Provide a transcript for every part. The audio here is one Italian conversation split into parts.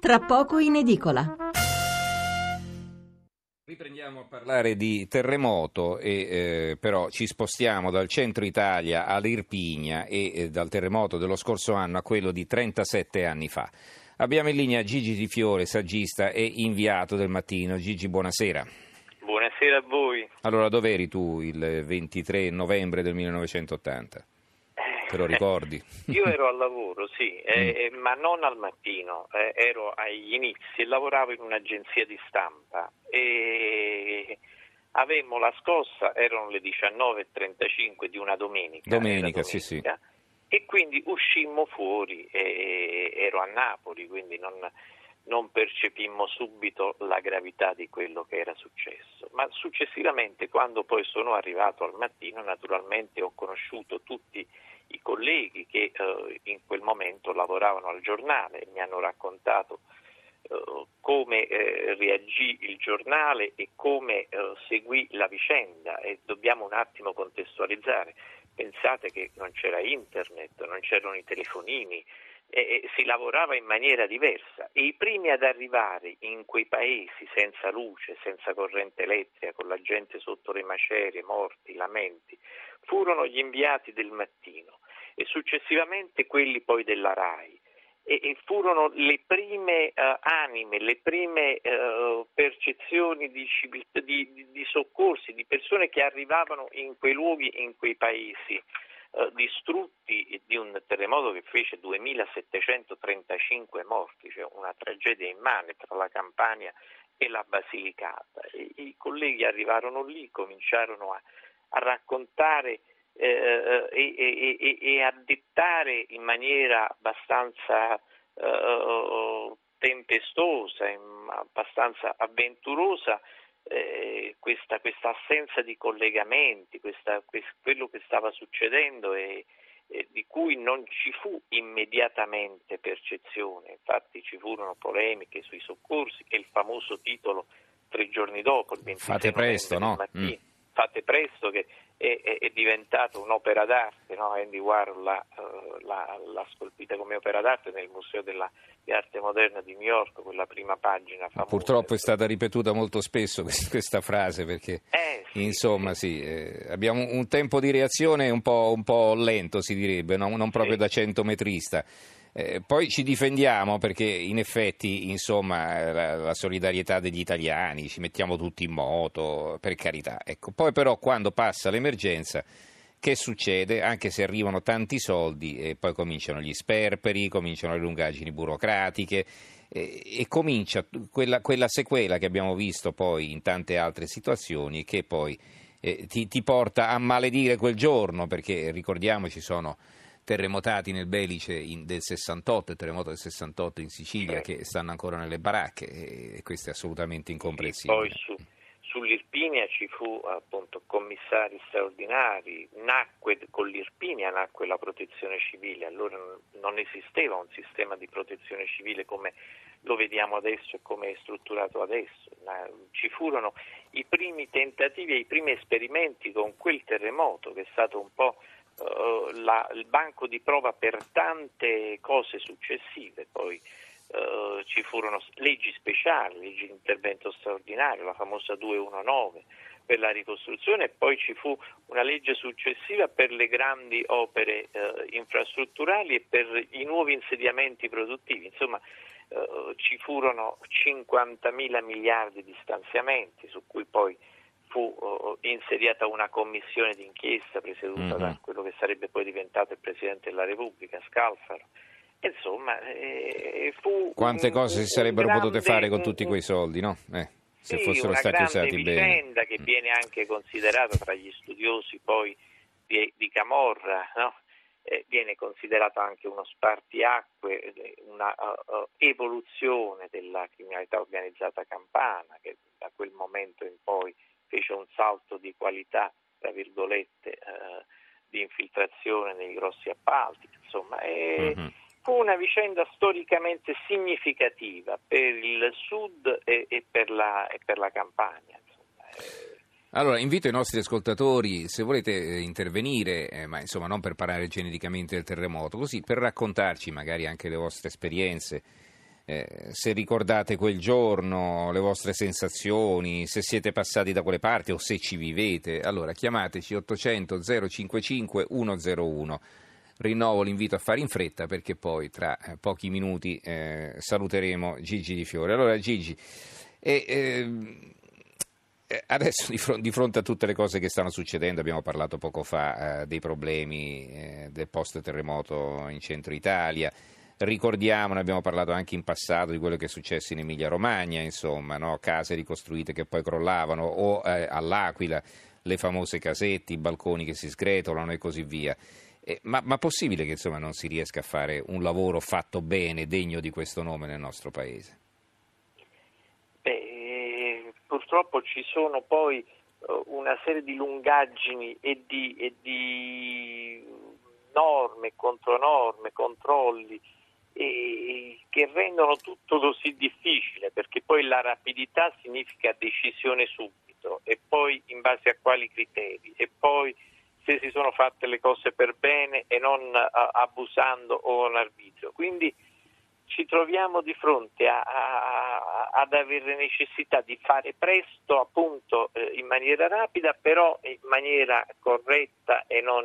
tra poco in edicola. Riprendiamo a parlare di terremoto, e, eh, però ci spostiamo dal centro Italia all'Irpigna e eh, dal terremoto dello scorso anno a quello di 37 anni fa. Abbiamo in linea Gigi Di Fiore, saggista e inviato del mattino. Gigi, buonasera. Buonasera a voi. Allora, dove eri tu il 23 novembre del 1980? Te lo ricordi? Io ero al lavoro, sì, eh, ma non al mattino, eh, ero agli inizi e lavoravo in un'agenzia di stampa e avemmo la scossa, erano le 19.35 di una domenica. Domenica, sì, sì. E quindi uscimmo fuori, ero a Napoli, quindi non, non percepimmo subito la gravità di quello che era successo. Ma successivamente, quando poi sono arrivato al mattino, naturalmente ho conosciuto tutti i colleghi che eh, in quel momento lavoravano al giornale e mi hanno raccontato eh, come eh, reagì il giornale e come eh, seguì la vicenda e dobbiamo un attimo contestualizzare. Pensate che non c'era internet, non c'erano i telefonini, e si lavorava in maniera diversa e i primi ad arrivare in quei paesi senza luce, senza corrente elettrica, con la gente sotto le macerie, morti, lamenti, furono gli inviati del mattino e successivamente quelli poi della RAI. E, furono le prime uh, anime, le prime uh, percezioni di, di, di soccorsi, di persone che arrivavano in quei luoghi, in quei paesi eh, distrutti di un terremoto che fece 2735 morti, cioè una tragedia immane tra la Campania e la Basilicata. I, i colleghi arrivarono lì, cominciarono a, a raccontare eh, e, e, e, e, a dettare in maniera abbastanza eh, tempestosa, abbastanza avventurosa eh, questa, questa, assenza di collegamenti, questa, quest, quello che stava succedendo e, e, di cui non ci fu immediatamente percezione. Infatti ci furono polemiche sui soccorsi e il famoso titolo tre giorni dopo, il 26 Fate presto, no? Mattino, mm. Fate presto che è, è, è diventato un'opera d'arte, no? Andy Warhol l'ha, uh, l'ha, l'ha, scolpita come opera d'arte nel Museo della, di Arte Moderna di New York, quella prima pagina famosa. Purtroppo è stata ripetuta molto spesso questa frase perché eh, sì, insomma sì, eh, abbiamo un tempo di reazione un po', un po lento si direbbe, no? non proprio sì. da centometrista. Eh, poi ci difendiamo perché in effetti insomma, la, la, solidarietà degli italiani, ci mettiamo tutti in moto, per carità. Ecco. Poi però quando passa l'emergenza, che succede? Anche se arrivano tanti soldi e poi cominciano gli sperperi, cominciano le lungaggini burocratiche eh, e comincia quella, quella, sequela che abbiamo visto poi in tante altre situazioni che poi eh, ti, ti porta a maledire quel giorno perché ricordiamoci sono terremotati nel Belice in, del 68, il terremoto del 68 in Sicilia che stanno ancora nelle baracche e questo è assolutamente incomprensibile. Poi su, sull'Irpinia ci fu appunto commissari straordinari, nacque, con l'Irpinia nacque la protezione civile, allora non esisteva un sistema di protezione civile come lo vediamo adesso e come è strutturato adesso. Ci furono i primi tentativi e i primi esperimenti con quel terremoto che è stato un po' uh, la, il banco di prova per tante cose successive, poi uh, ci furono leggi speciali, leggi di intervento straordinario, la famosa 219 per la ricostruzione e poi ci fu una legge successiva per le grandi opere uh, infrastrutturali e per i nuovi insediamenti produttivi, insomma ci furono 50 mila miliardi di stanziamenti su cui poi fu uh, insediata una commissione d'inchiesta presieduta mm-hmm. da quello che sarebbe poi diventato il Presidente della Repubblica, Scalfaro. Insomma, eh, fu Quante un, cose si sarebbero grande, potute fare con tutti quei soldi, no? Eh, se sì, fossero stati usati bene. Una vicenda che mm. viene anche considerata tra gli studiosi poi di, di Camorra, no? eh, viene considerato anche uno spartiacque, una uh, uh, evoluzione della criminalità organizzata campana che da quel momento in poi fece un salto di qualità, tra virgolette, eh, di infiltrazione nei grossi appalti, insomma, e mm-hmm. fu una vicenda storicamente significativa per il sud e, e, per, la, e per, la, campagna. Insomma. Allora, invito i nostri ascoltatori, se volete eh, intervenire, eh, ma insomma non per parlare genericamente del terremoto, così per raccontarci magari anche le vostre esperienze eh, se ricordate quel giorno, le vostre sensazioni, se siete passati da quelle parti o se ci vivete, allora chiamateci 800 055 101. Rinnovo l'invito a fare in fretta perché poi tra eh, pochi minuti eh, saluteremo Gigi Di Fiore. Allora Gigi, e, ehm, eh, adesso di, fronte, di, fronte a tutte le cose che stanno succedendo, abbiamo parlato poco fa eh, dei problemi eh, del post terremoto in centro Italia, ricordiamo, ne abbiamo parlato anche in passato di quello che è successo in Emilia Romagna, insomma, no? case ricostruite che poi crollavano o eh, all'Aquila le famose casette, i balconi che si sgretolano e così via. Eh, ma, ma, possibile che insomma, non si riesca a fare un lavoro fatto bene, degno di questo nome nel nostro paese? Beh, purtroppo ci sono poi uh, una serie di lungaggini e di, e di norme, contronorme, controlli che rendono tutto così difficile perché poi la rapidità significa decisione subito e poi in base a quali criteri e poi se si sono fatte le cose per bene e non abusando o con arbitrio. Quindi ci troviamo di fronte a, a, ad avere necessità di fare presto, appunto eh, in maniera rapida, però in maniera corretta e non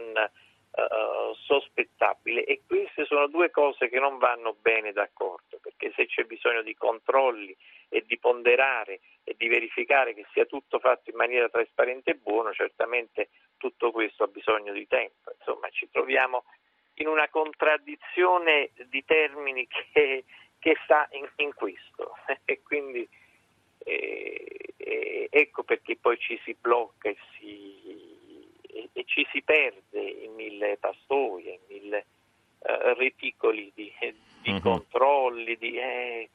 uh, sospettabile. E queste sono due cose che non vanno bene d'accordo, perché se c'è bisogno di controlli e di ponderare e di verificare che sia tutto fatto in maniera trasparente e buono, certamente tutto questo ha bisogno di tempo. Insomma, ci troviamo in una contraddizione di termini che, che sta in, in, questo e quindi eh, eh, ecco perché poi ci si blocca e, si, ci si perde in mille pastoie, in mille uh, reticoli di, di uh-huh. controlli, di, eh,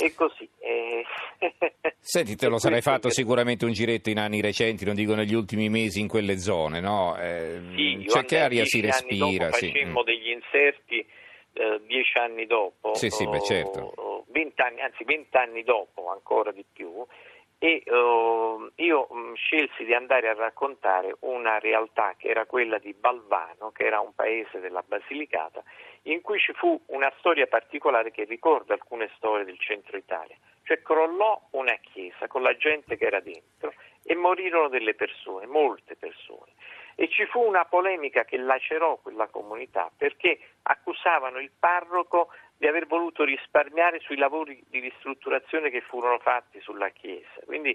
e così. Eh. Senti, te lo sarai fatto sicuramente un giretto in anni recenti, non dico negli ultimi mesi, in quelle zone, no? Eh, sì, cioè, che aria si respira? Sì. Facemmo mm. degli inserti eh, dieci anni dopo, sì, sì, beh, certo. vent'anni, anzi vent'anni dopo, ancora di più, e uh, io mh, scelsi di andare a raccontare una realtà che era quella di Balvano, che era un paese della Basilicata, in cui ci fu una storia particolare che ricorda alcune storie del centro Italia. Cioè crollò una chiesa con la gente che era dentro e morirono delle persone, molte persone. E ci fu una polemica che lacerò quella comunità perché accusavano il parroco di aver voluto risparmiare sui lavori di ristrutturazione che furono fatti sulla chiesa. Quindi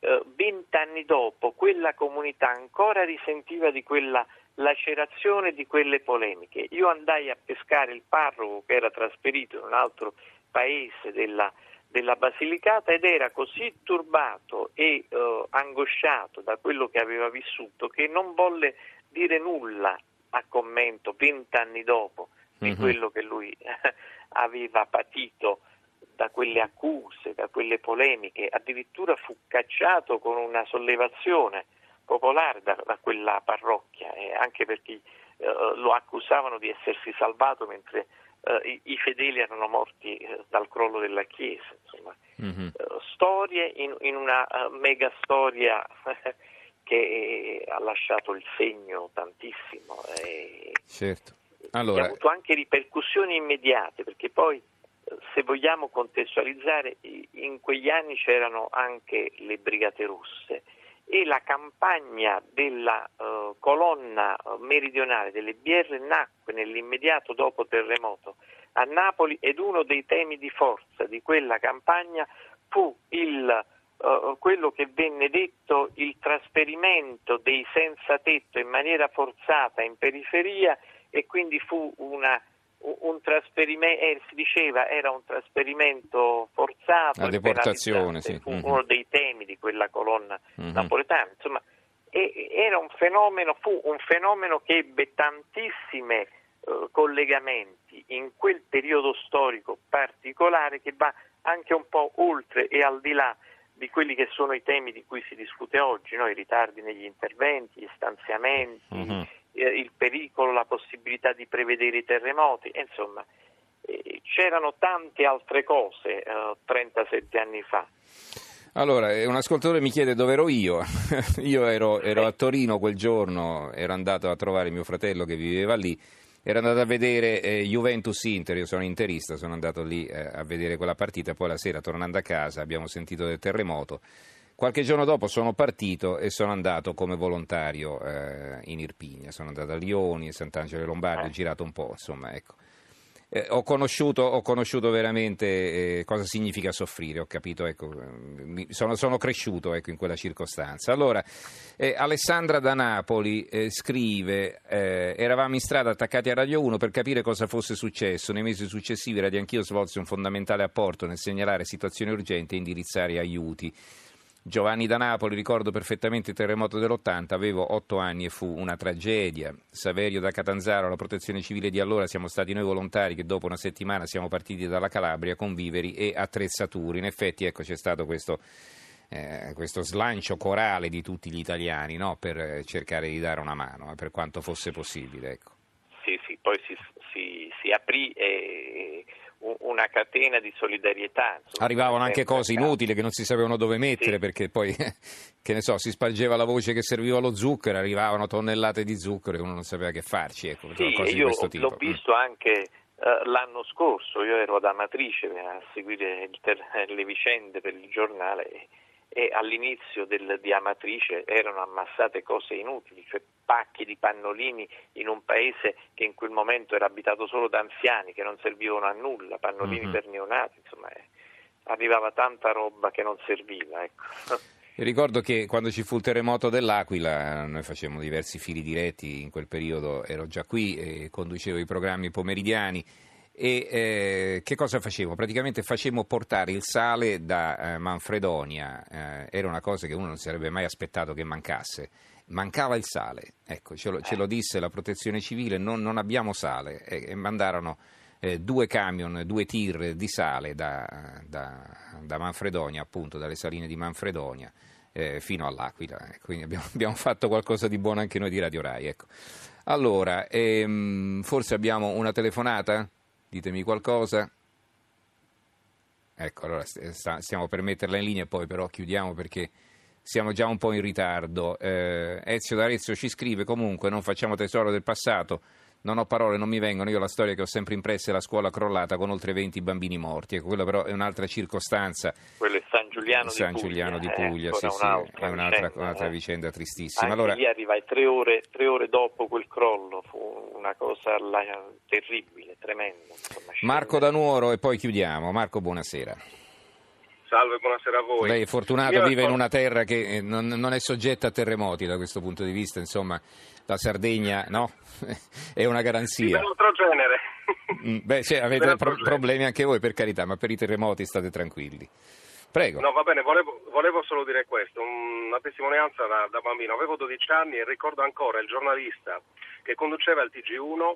eh, vent'anni dopo quella comunità ancora risentiva di quella lacerazione di quelle polemiche. Io andai a pescare il parroco che era trasferito in un altro paese della, della Basilicata ed era così turbato e uh, angosciato da quello che aveva vissuto che non volle dire nulla a commento vent'anni dopo di mm-hmm. quello che lui aveva patito da quelle accuse, da quelle polemiche, addirittura fu cacciato con una sollevazione popolare da, da quella parrocchia, eh, anche perché eh, lo accusavano di essersi salvato mentre eh, i, i, fedeli erano morti eh, dal crollo della Chiesa. Insomma. Mm-hmm. storie in, in una uh, mega storia che ha lasciato il segno tantissimo. certo. Allora... ha avuto anche ripercussioni immediate, perché poi se vogliamo contestualizzare, in quegli anni c'erano anche le Brigate Rosse e la campagna della uh, colonna meridionale delle BR nacque nell'immediato dopo terremoto a Napoli ed uno dei temi di forza di quella campagna fu il, uh, quello che venne detto il trasferimento dei senza tetto in maniera forzata in periferia e quindi fu una un trasferimento, eh, si diceva era un trasferimento forzato, la deportazione, sì. fu mm-hmm. uno dei temi di quella colonna mm-hmm. napoletana, insomma, era un fenomeno, fu un fenomeno che ebbe tantissimi uh, collegamenti in quel periodo storico particolare che va anche un po' oltre e al di là di quelli che sono i temi di cui si discute oggi, no? i ritardi negli interventi, gli stanziamenti, mm-hmm eh, il pericolo, la possibilità di prevedere i terremoti, insomma eh, c'erano tante altre cose eh, 37 anni fa. Allora, eh, un ascoltatore mi chiede dove ero io. io ero, ero, a Torino quel giorno, ero andato a trovare mio fratello che viveva lì ero andato a vedere eh, Juventus Inter, io sono interista, sono andato lì eh, a vedere quella partita, poi la sera tornando a casa abbiamo sentito del terremoto. Qualche giorno dopo sono partito e sono andato come volontario eh, in Irpigna, sono andato a Lioni, Sant'Angelo Lombardi, ho girato un po', insomma, ecco. Eh, ho, conosciuto, ho, conosciuto, veramente eh, cosa significa soffrire, ho capito, ecco, mi, sono, sono, cresciuto ecco, in quella circostanza. Allora, eh, Alessandra da Napoli eh, scrive, eh, eravamo in strada attaccati a Radio 1 per capire cosa fosse successo. Nei mesi successivi Radio Anch'io svolse un fondamentale apporto nel segnalare situazioni urgenti e indirizzare aiuti. Giovanni da Napoli, ricordo perfettamente il terremoto dell'80, avevo otto anni e fu una tragedia. Saverio da Catanzaro, la protezione civile di allora, siamo stati noi volontari che dopo una settimana siamo partiti dalla Calabria con viveri e attrezzature. In effetti ecco, c'è stato questo, eh, questo slancio corale di tutti gli italiani no? per cercare di dare una mano, eh, per quanto fosse possibile. Ecco. Sì, sì, poi si, si, si aprì e una catena di solidarietà. Arrivavano anche cose inutili che non si sapevano dove mettere sì. perché poi, che ne so, si spargeva la voce che serviva lo zucchero, arrivavano tonnellate di zucchero e uno non sapeva che farci. Ecco, sì, io l'ho visto anche uh, l'anno scorso, io ero ad Amatrice a seguire ter- le vicende per il giornale e all'inizio del, di Amatrice erano ammassate cose inutili, cioè pacchi di pannolini in un paese che in quel momento era abitato solo da anziani che non servivano a nulla, pannolini mm-hmm. per neonati, insomma eh, arrivava tanta roba che non serviva. Ecco. ricordo che quando ci fu il terremoto dell'Aquila noi facevamo diversi fili diretti, in quel periodo ero già qui e conducevo i programmi pomeridiani e eh, che cosa facevo? Praticamente facevo portare il sale da eh, Manfredonia, eh, era una cosa che uno non si sarebbe mai aspettato che mancasse. Mancava il sale, ecco, ce lo, ce lo disse la protezione civile, non, non abbiamo sale e, e mandarono eh, due camion, due tir di sale da, da, da Manfredonia, appunto dalle saline di Manfredonia. Eh, fino all'Aquila. Quindi abbiamo, abbiamo, fatto qualcosa di buono anche noi di Radio Rai. Ecco. Allora, ehm, forse abbiamo una telefonata? Ditemi qualcosa. Ecco, allora stiamo per metterla in linea e poi però chiudiamo perché siamo già un po' in ritardo. Eh, Ezio d'Arezzo ci scrive comunque non facciamo tesoro del passato, non ho parole, non mi vengono. Io la storia che ho sempre impressa è la scuola crollata con oltre 20 bambini morti. Ecco, quella però è un'altra circostanza. Quello è San Giuliano San di Giuliano Puglia, di Puglia, sì, sì, è un'altra, vicenda, un'altra eh. vicenda tristissima. Anche allora... lì arrivai tre ore, tre ore, dopo quel crollo, fu una cosa terribile, tremenda. Insomma, Marco da Nuoro e poi chiudiamo. Marco, buonasera. Salve, buonasera a voi. Lei è fortunato, Io vive in una terra che eh, non, non, è soggetta a terremoti da questo punto di vista, insomma la Sardegna no? è una garanzia. Di altro genere. Mm, beh, cioè, avete pro- problemi anche voi per carità, ma per i terremoti state tranquilli. Prego. No, va bene, volevo, volevo solo dire questo, una testimonianza da, da, bambino. Avevo 12 anni e ricordo ancora il giornalista che conduceva il TG1,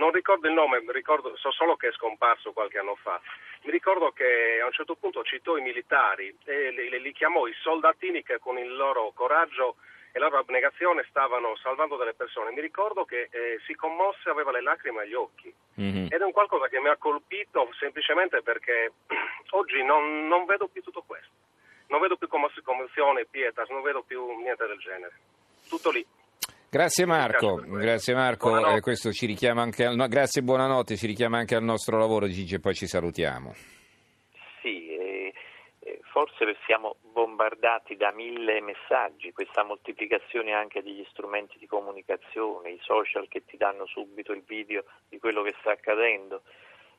non ricordo il nome, ricordo, so solo che è scomparso qualche anno fa. Mi ricordo che a un certo punto citò i militari e li, li chiamò i soldatini che con il loro coraggio e la loro abnegazione stavano salvando delle persone. Mi ricordo che eh, si commosse, aveva le lacrime agli occhi mm-hmm. ed è un qualcosa che mi ha colpito semplicemente perché oggi non, non vedo più tutto questo. Non vedo più commozione, pietas, non vedo più niente del genere. Tutto lì. Grazie Marco, grazie Marco. Eh, questo ci richiama anche al, no, grazie e buonanotte, ci richiama anche al nostro lavoro Gigi e poi ci salutiamo. Eh, eh, forse siamo bombardati da mille messaggi, questa moltiplicazione anche degli strumenti di comunicazione, i social che ti danno subito il video di quello che sta accadendo.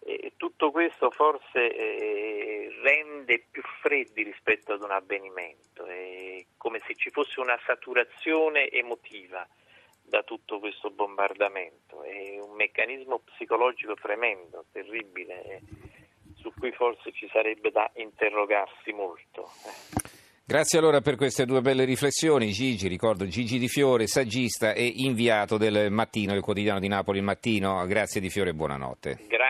E tutto questo forse eh, rende più freddi rispetto ad un avvenimento, è come se ci fosse una saturazione emotiva da tutto questo bombardamento. È un meccanismo psicologico tremendo, terribile, su cui forse ci sarebbe da interrogarsi molto. Grazie allora per queste due belle riflessioni. Gigi, ricordo Gigi Di Fiore, saggista e inviato del mattino, del quotidiano di Napoli il mattino. Grazie Di Fiore e buonanotte. Grazie.